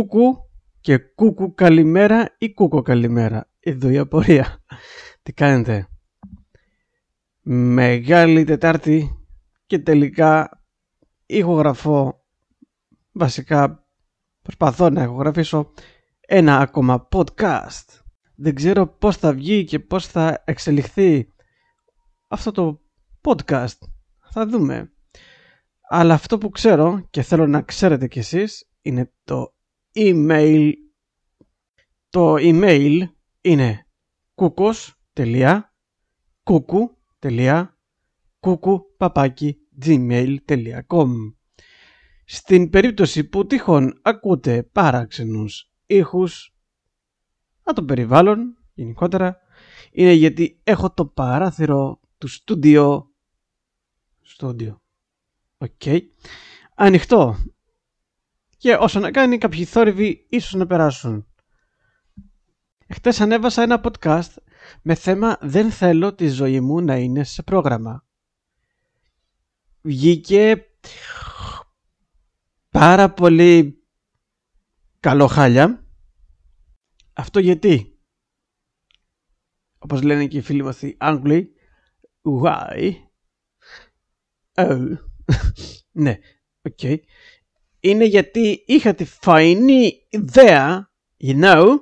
κούκου και κούκου καλημέρα ή κούκο καλημέρα. Εδώ η απορία. Τι κάνετε; Μεγάλη Τετάρτη και τελικά ηχογραφώ βασικά προσπαθώ να ηχογραφήσω ένα ακόμα podcast. Δεν ξέρω πώς θα βγει και πώς θα εξελιχθεί αυτό το podcast. Θα δούμε. Αλλά αυτό που ξέρω και θέλω να ξέρετε κι εσείς είναι το email. Το email είναι gmail.com Στην περίπτωση που τυχόν ακούτε παράξενους ήχους από το περιβάλλον γενικότερα είναι γιατί έχω το παράθυρο του στούντιο. Στούντιο. Οκ. Ανοιχτό και όσο να κάνει κάποιοι θόρυβοι ίσως να περάσουν. Χτες ανέβασα ένα podcast με θέμα «Δεν θέλω τη ζωή μου να είναι σε πρόγραμμα». Βγήκε πάρα πολύ καλό χάλια. Αυτό γιατί, όπως λένε και οι φίλοι μας οι Άγγλοι, why, oh, ναι, ok, okay είναι γιατί είχα τη φαεινή ιδέα, you know,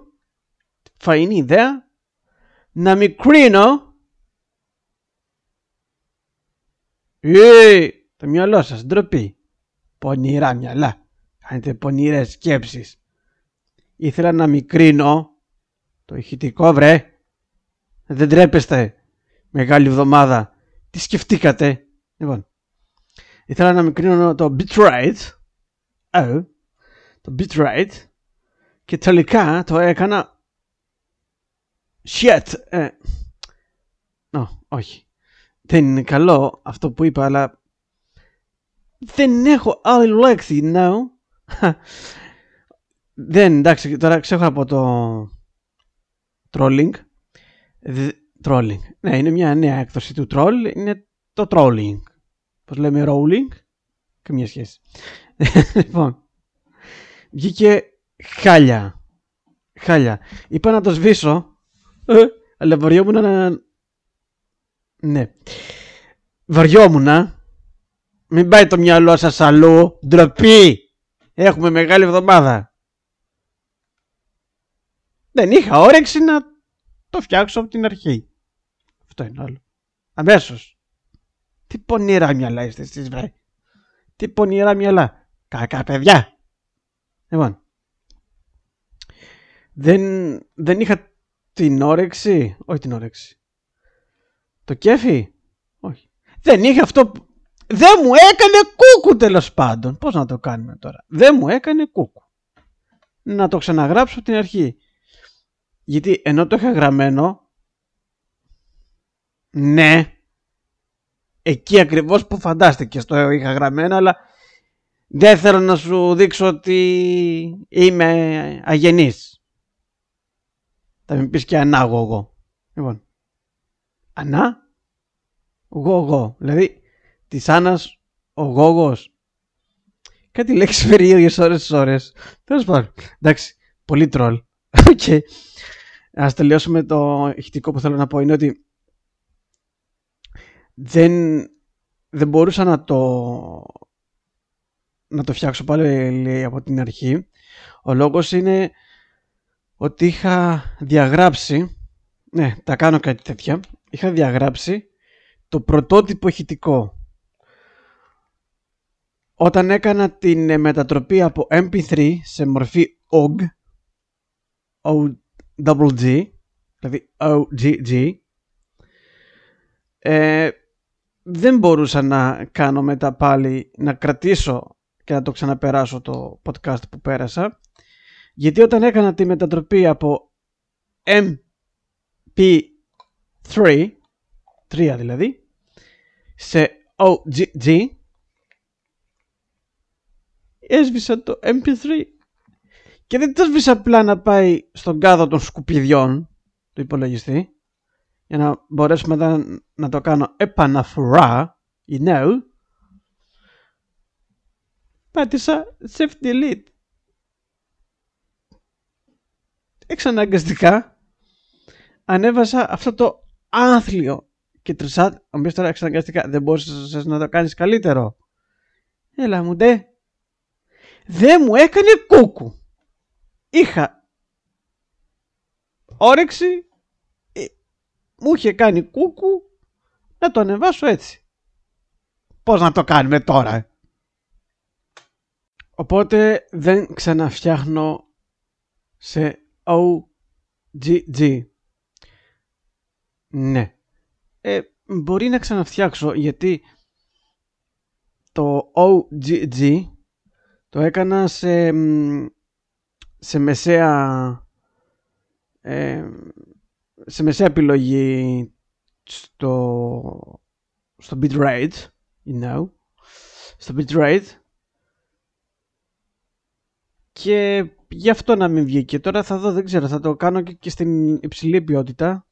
φαεινή ιδέα, να μικρύνω ε, το μυαλό σας, ντροπή. Πονηρά μυαλά. Κάνετε πονηρές σκέψεις. Ήθελα να μικρύνω το ηχητικό βρε. Δεν τρέπεστε. Μεγάλη εβδομάδα. Τι σκεφτήκατε; Λοιπόν. Ήθελα να μικρύνω το bitrate oh, το bitrate και τελικά το έκανα shit. Ε, όχι. Δεν είναι καλό αυτό που είπα, αλλά δεν έχω άλλη λέξη, no. δεν, εντάξει, τώρα ξέρω από το trolling. trolling. Ναι, είναι μια νέα έκδοση του troll, είναι το trolling. Πώς λέμε rolling, καμία σχέση. λοιπόν, βγήκε χάλια. Χάλια. Είπα να το σβήσω, ε, αλλά βαριόμουν να... Ναι. Βαριόμουν. Μην πάει το μυαλό σας αλλού. Ντροπή. Έχουμε μεγάλη εβδομάδα. Δεν είχα όρεξη να το φτιάξω από την αρχή. Αυτό είναι όλο. Αμέσως. Τι πονηρά μυαλά είστε εσείς βρε. Τι πονηρά μυαλά. Κακά παιδιά. Λοιπόν. Δεν, δεν είχα την όρεξη. Όχι την όρεξη. Το κέφι. Όχι. Δεν είχε αυτό Δεν μου έκανε κούκου τέλος πάντων. Πώς να το κάνουμε τώρα; Δεν μου έκανε κούκου. Να το ξαναγράψω από την αρχή. Γιατί ενώ το είχα γραμμένο. Ναι. Εκεί ακριβώς που φαντάστηκες το είχα γραμμένο αλλά δεν θέλω να σου δείξω ότι είμαι αγενής. Θα με πεις και ανάγωγο. Λοιπόν, ανά, γογό. Δηλαδή, της Άννας ο γόγος. Κάτι λέξεις περίεργες ώρες στις ώρες. Τέλος πάντων. Εντάξει, πολύ troll. Ok. Okay. Ας τελειώσουμε το ηχητικό που θέλω να πω. Είναι ότι δεν, δεν μπορούσα να το να το φτιάξω πάλι από την αρχή. Ο λόγος είναι ότι είχα διαγράψει, ναι, τα κάνω κάτι τέτοια, είχα διαγράψει το πρωτότυπο ηχητικό. Όταν έκανα την μετατροπή από MP3 σε μορφή OG, O-G, δηλαδή OGG, ε, δεν μπορούσα να κάνω μετά πάλι να κρατήσω και να το ξαναπεράσω το podcast που πέρασα. Γιατί όταν έκανα τη μετατροπή από MP3, 3 δηλαδή, σε OGG, έσβησα το MP3. Και δεν το έσβησα απλά να πάει στον κάδο των σκουπιδιών του υπολογιστή, για να μπορέσουμε να, να το κάνω επαναφορά, you know, πάτησα Shift Delete. εξαναγκαστικά ανέβασα αυτό το άθλιο και τρισάτ. Αν πει τώρα εξαναγκαστικά, δεν μπορούσε να το κάνεις καλύτερο. Έλα μου ντε. Δεν μου έκανε κούκου. Είχα όρεξη, ε, μου είχε κάνει κούκου να το ανεβάσω έτσι. Πώς να το κάνουμε τώρα. Οπότε δεν ξαναφτιάχνω σε OGG. Ναι. Ε, μπορεί να ξαναφτιάξω γιατί το OGG το έκανα σε, σε μεσαία ε, σε μεσαία επιλογή στο στο bitrate you know στο bitrate και γι' αυτό να μην βγήκε. Τώρα θα δω, δεν ξέρω, θα το κάνω και, στην υψηλή ποιότητα.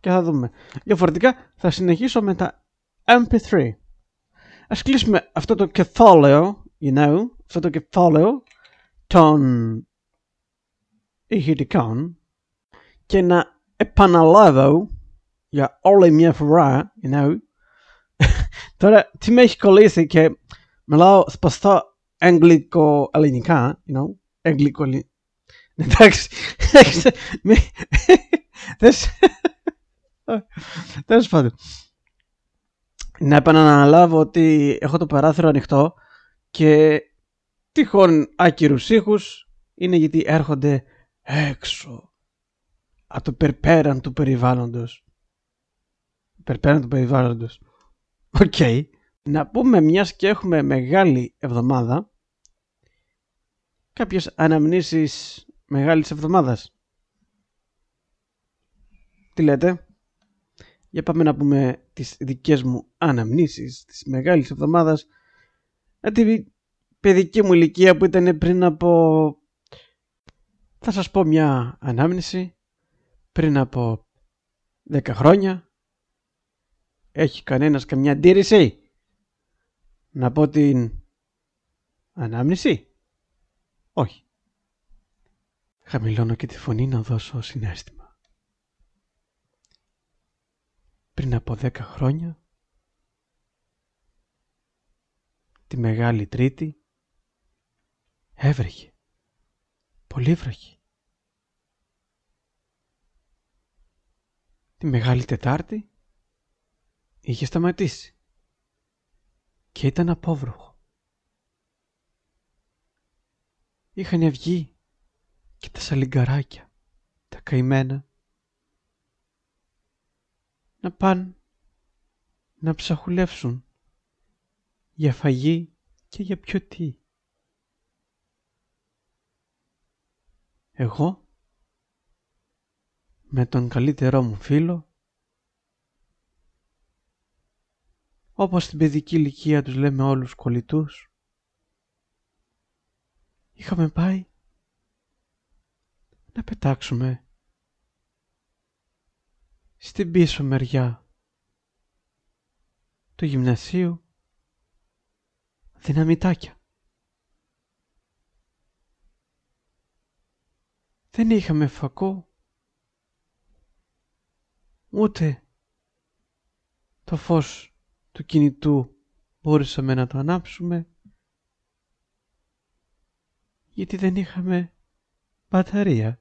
Και θα δούμε. Διαφορετικά θα συνεχίσω με τα MP3. Ας κλείσουμε αυτό το κεφάλαιο, you know, αυτό το κεφάλαιο των ηχητικών και να επαναλάβω για όλη μια φορά, you know. Τώρα, τι με έχει κολλήσει και μιλάω σπαστά αγγλικό-ελληνικά, you know, αγγλικό Εντάξει, Τέλος πάντων. Να επαναλάβω ότι έχω το παράθυρο ανοιχτό και τυχόν άκυρους ήχους είναι γιατί έρχονται έξω από το περπέραν του περιβάλλοντος. Περπέραν του περιβάλλοντος. Οκ. Να πούμε μιας και έχουμε μεγάλη εβδομάδα κάποιες αναμνήσεις μεγάλης εβδομάδας. Τι λέτε; Για πάμε να πούμε τις δικές μου αναμνήσεις της μεγάλης εβδομάδας για τη παιδική μου ηλικία που ήταν πριν από... Θα σας πω μια ανάμνηση πριν από 10 χρόνια. Έχει κανένας καμιά αντίρρηση; Να πω την ανάμνηση; Όχι. Χαμηλώνω και τη φωνή να δώσω συνέστημα. Πριν από δέκα χρόνια, τη Μεγάλη Τρίτη, έβρεχε. Πολύ βροχή. Τη Μεγάλη Τετάρτη είχε σταματήσει και ήταν απόβροχο. είχαν βγει και τα σαλιγκαράκια, τα καημένα, να πάνε να ψαχουλεύσουν για φαγή και για ποιο τι. Εγώ με τον καλύτερό μου φίλο όπως στην παιδική ηλικία τους λέμε όλους κολλητούς είχαμε πάει να πετάξουμε στην πίσω μεριά του γυμνασίου δυναμητάκια. Δεν είχαμε φακό ούτε το φως του κινητού μπορούσαμε να το ανάψουμε γιατί δεν είχαμε μπαταρία.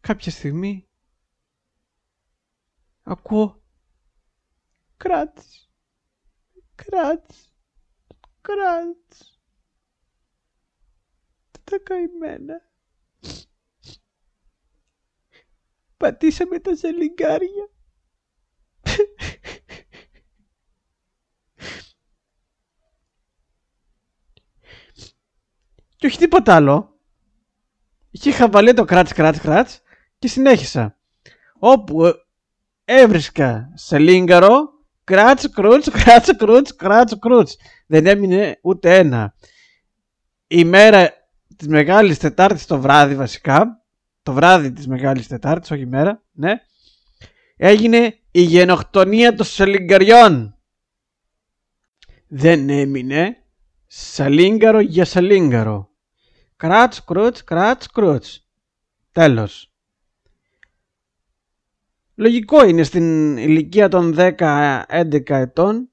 Κάποια στιγμή ακούω κράτς, κράτς, κράτς. Τα καημένα. Πατήσαμε τα ζελιγκάρια. και όχι τίποτα άλλο. Είχε χαβαλέ το κράτς κράτς κράτς και συνέχισα. Όπου έβρισκα σε λίγκαρο κράτς κρούτς κράτς κρούτς κράτς κρούτς. Δεν έμεινε ούτε ένα. Η μέρα της Μεγάλης Τετάρτης το βράδυ βασικά, το βράδυ της Μεγάλης Τετάρτης, όχι μέρα, ναι, έγινε η γενοκτονία των σελιγκαριών. Δεν έμεινε σαλίγκαρο για σαλίγκαρο. κράτς, κρούτς, κράτς, κρούτς. Τέλος. Λογικό είναι στην ηλικία των 10-11 ετών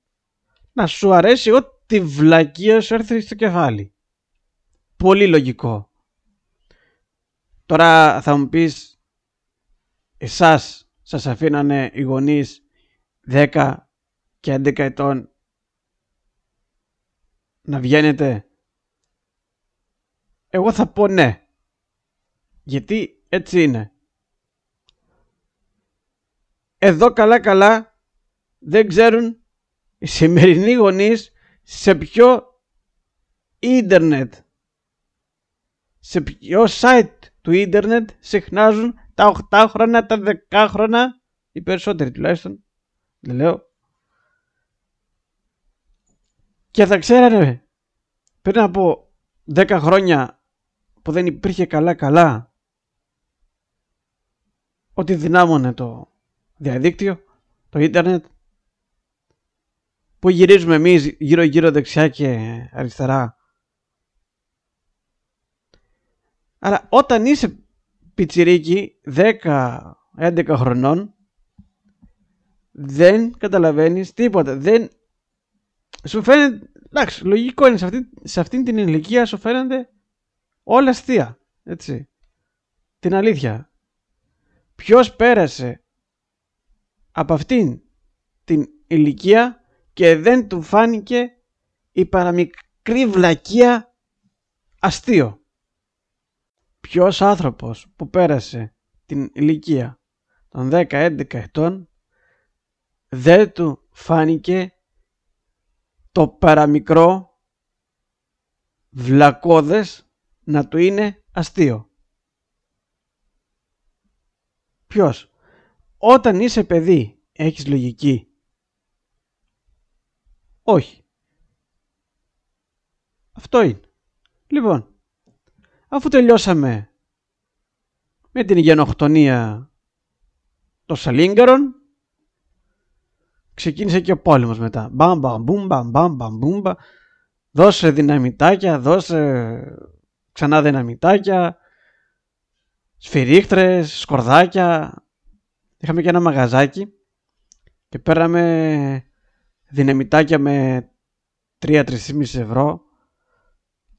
να σου αρέσει ό,τι βλακία σου έρθει στο κεφάλι. Πολύ λογικό. Τώρα θα μου πεις εσάς σας αφήνανε οι γονείς 10 και 11 ετών να βγαίνετε; Εγώ θα πω ναι. Γιατί έτσι είναι. Εδώ καλά καλά δεν ξέρουν οι σημερινοί γονείς σε ποιο ίντερνετ σε ποιο site του ίντερνετ συχνάζουν τα 8 χρόνια, τα 10 χρόνια οι περισσότεροι τουλάχιστον δεν λέω και θα ξέρανε πριν από 10 χρόνια που δεν υπήρχε καλά καλά ότι δυνάμωνε το διαδίκτυο, το ίντερνετ που γυρίζουμε εμείς γύρω γύρω δεξιά και αριστερά. Άρα όταν είσαι πιτσιρίκι 10-11 χρονών δεν καταλαβαίνεις τίποτα. Δεν... Σου φαίνεται, εντάξει, λογικό είναι σε αυτή, σε αυτή την ηλικία σου φαίνονται όλα αστεία. Έτσι. Την αλήθεια. Ποιος πέρασε από αυτήν την ηλικία και δεν του φάνηκε η παραμικρή βλακεία αστείο; Ποιος άνθρωπος που πέρασε την ηλικία των 10-11 ετών δεν του φάνηκε το παραμικρό βλακώδες να του είναι αστείο. Ποιος; Όταν είσαι παιδί έχεις λογική; Όχι. Αυτό είναι. Λοιπόν, αφού τελειώσαμε με την γενοκτονία των Σαλίγκαρων, ξεκίνησε και ο πόλεμος μετά. Μπαμ, μπαμ, μπούμ, μπαμ, μπαμ, μπαμ, μπούμ, δώσε δυναμητάκια, δώσε ξανά δυναμητάκια, σφυρίχτρες, σκορδάκια. Είχαμε και ένα μαγαζάκι και πέραμε δυναμητάκια με 3-3,5 ευρώ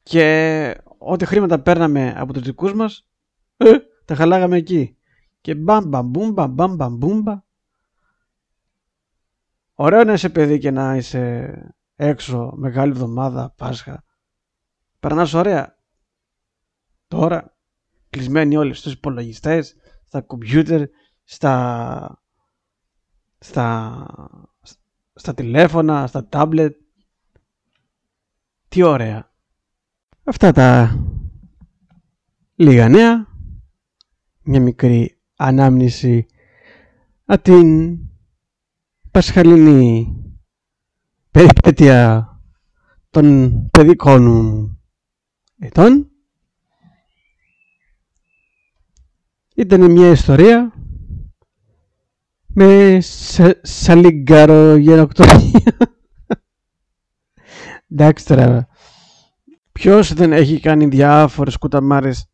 και ό,τι χρήματα παίρναμε από τους δικούς μας ε, τα χαλάγαμε εκεί και μπαμ μπαμ μπούμπα μπαμ μπαμ μπούμπα ωραίο να είσαι παιδί και να είσαι έξω μεγάλη εβδομάδα Πάσχα περνάς ωραία τώρα κλεισμένοι όλοι στους υπολογιστές, στα κομπιούτερ στα στα στα τηλέφωνα, στα τάμπλετ. Τι ωραία. Αυτά τα λίγα νέα. Μια μικρή ανάμνηση από την πασχαλινή περιπέτεια των παιδικών ετών. Ήταν μια ιστορία με σαλιγκάρο γενοκτονία. Εντάξει τώρα. Ποιος δεν έχει κάνει διάφορες κουταμάρες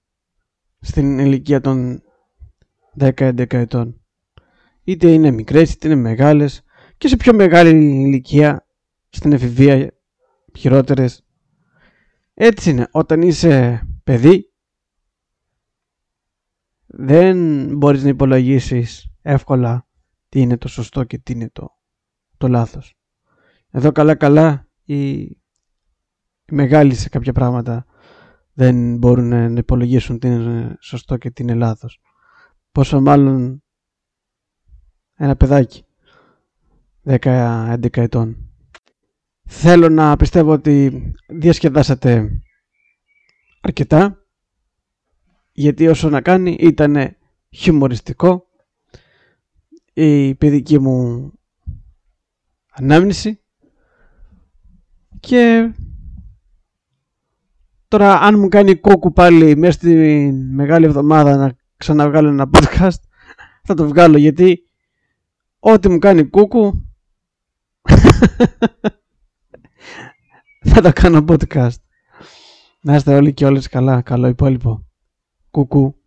στην ηλικία των 10-11 ετών; Είτε είναι μικρές είτε είναι μεγάλες και σε πιο μεγάλη ηλικία στην εφηβεία χειρότερες. Έτσι είναι. Όταν είσαι παιδί δεν μπορείς να υπολογίσεις εύκολα τι είναι το σωστό και τι είναι το, το λάθος. Εδώ καλά καλά οι, οι μεγάλοι σε κάποια πράγματα δεν μπορούν να υπολογίσουν τι είναι σωστό και τι είναι λάθος. Πόσο μάλλον ένα παιδάκι 10-11 ετών. Θέλω να πιστεύω ότι διασκεδάσατε αρκετά γιατί όσο να κάνει ήταν χιουμοριστικό η παιδική μου ανάμνηση και τώρα αν μου κάνει κόκκου πάλι μέσα στη μεγάλη εβδομάδα να ξαναβγάλω ένα podcast θα το βγάλω γιατί ό,τι μου κάνει κούκου θα το κάνω podcast Να είστε όλοι και όλες καλά. Καλό υπόλοιπο. Κουκού.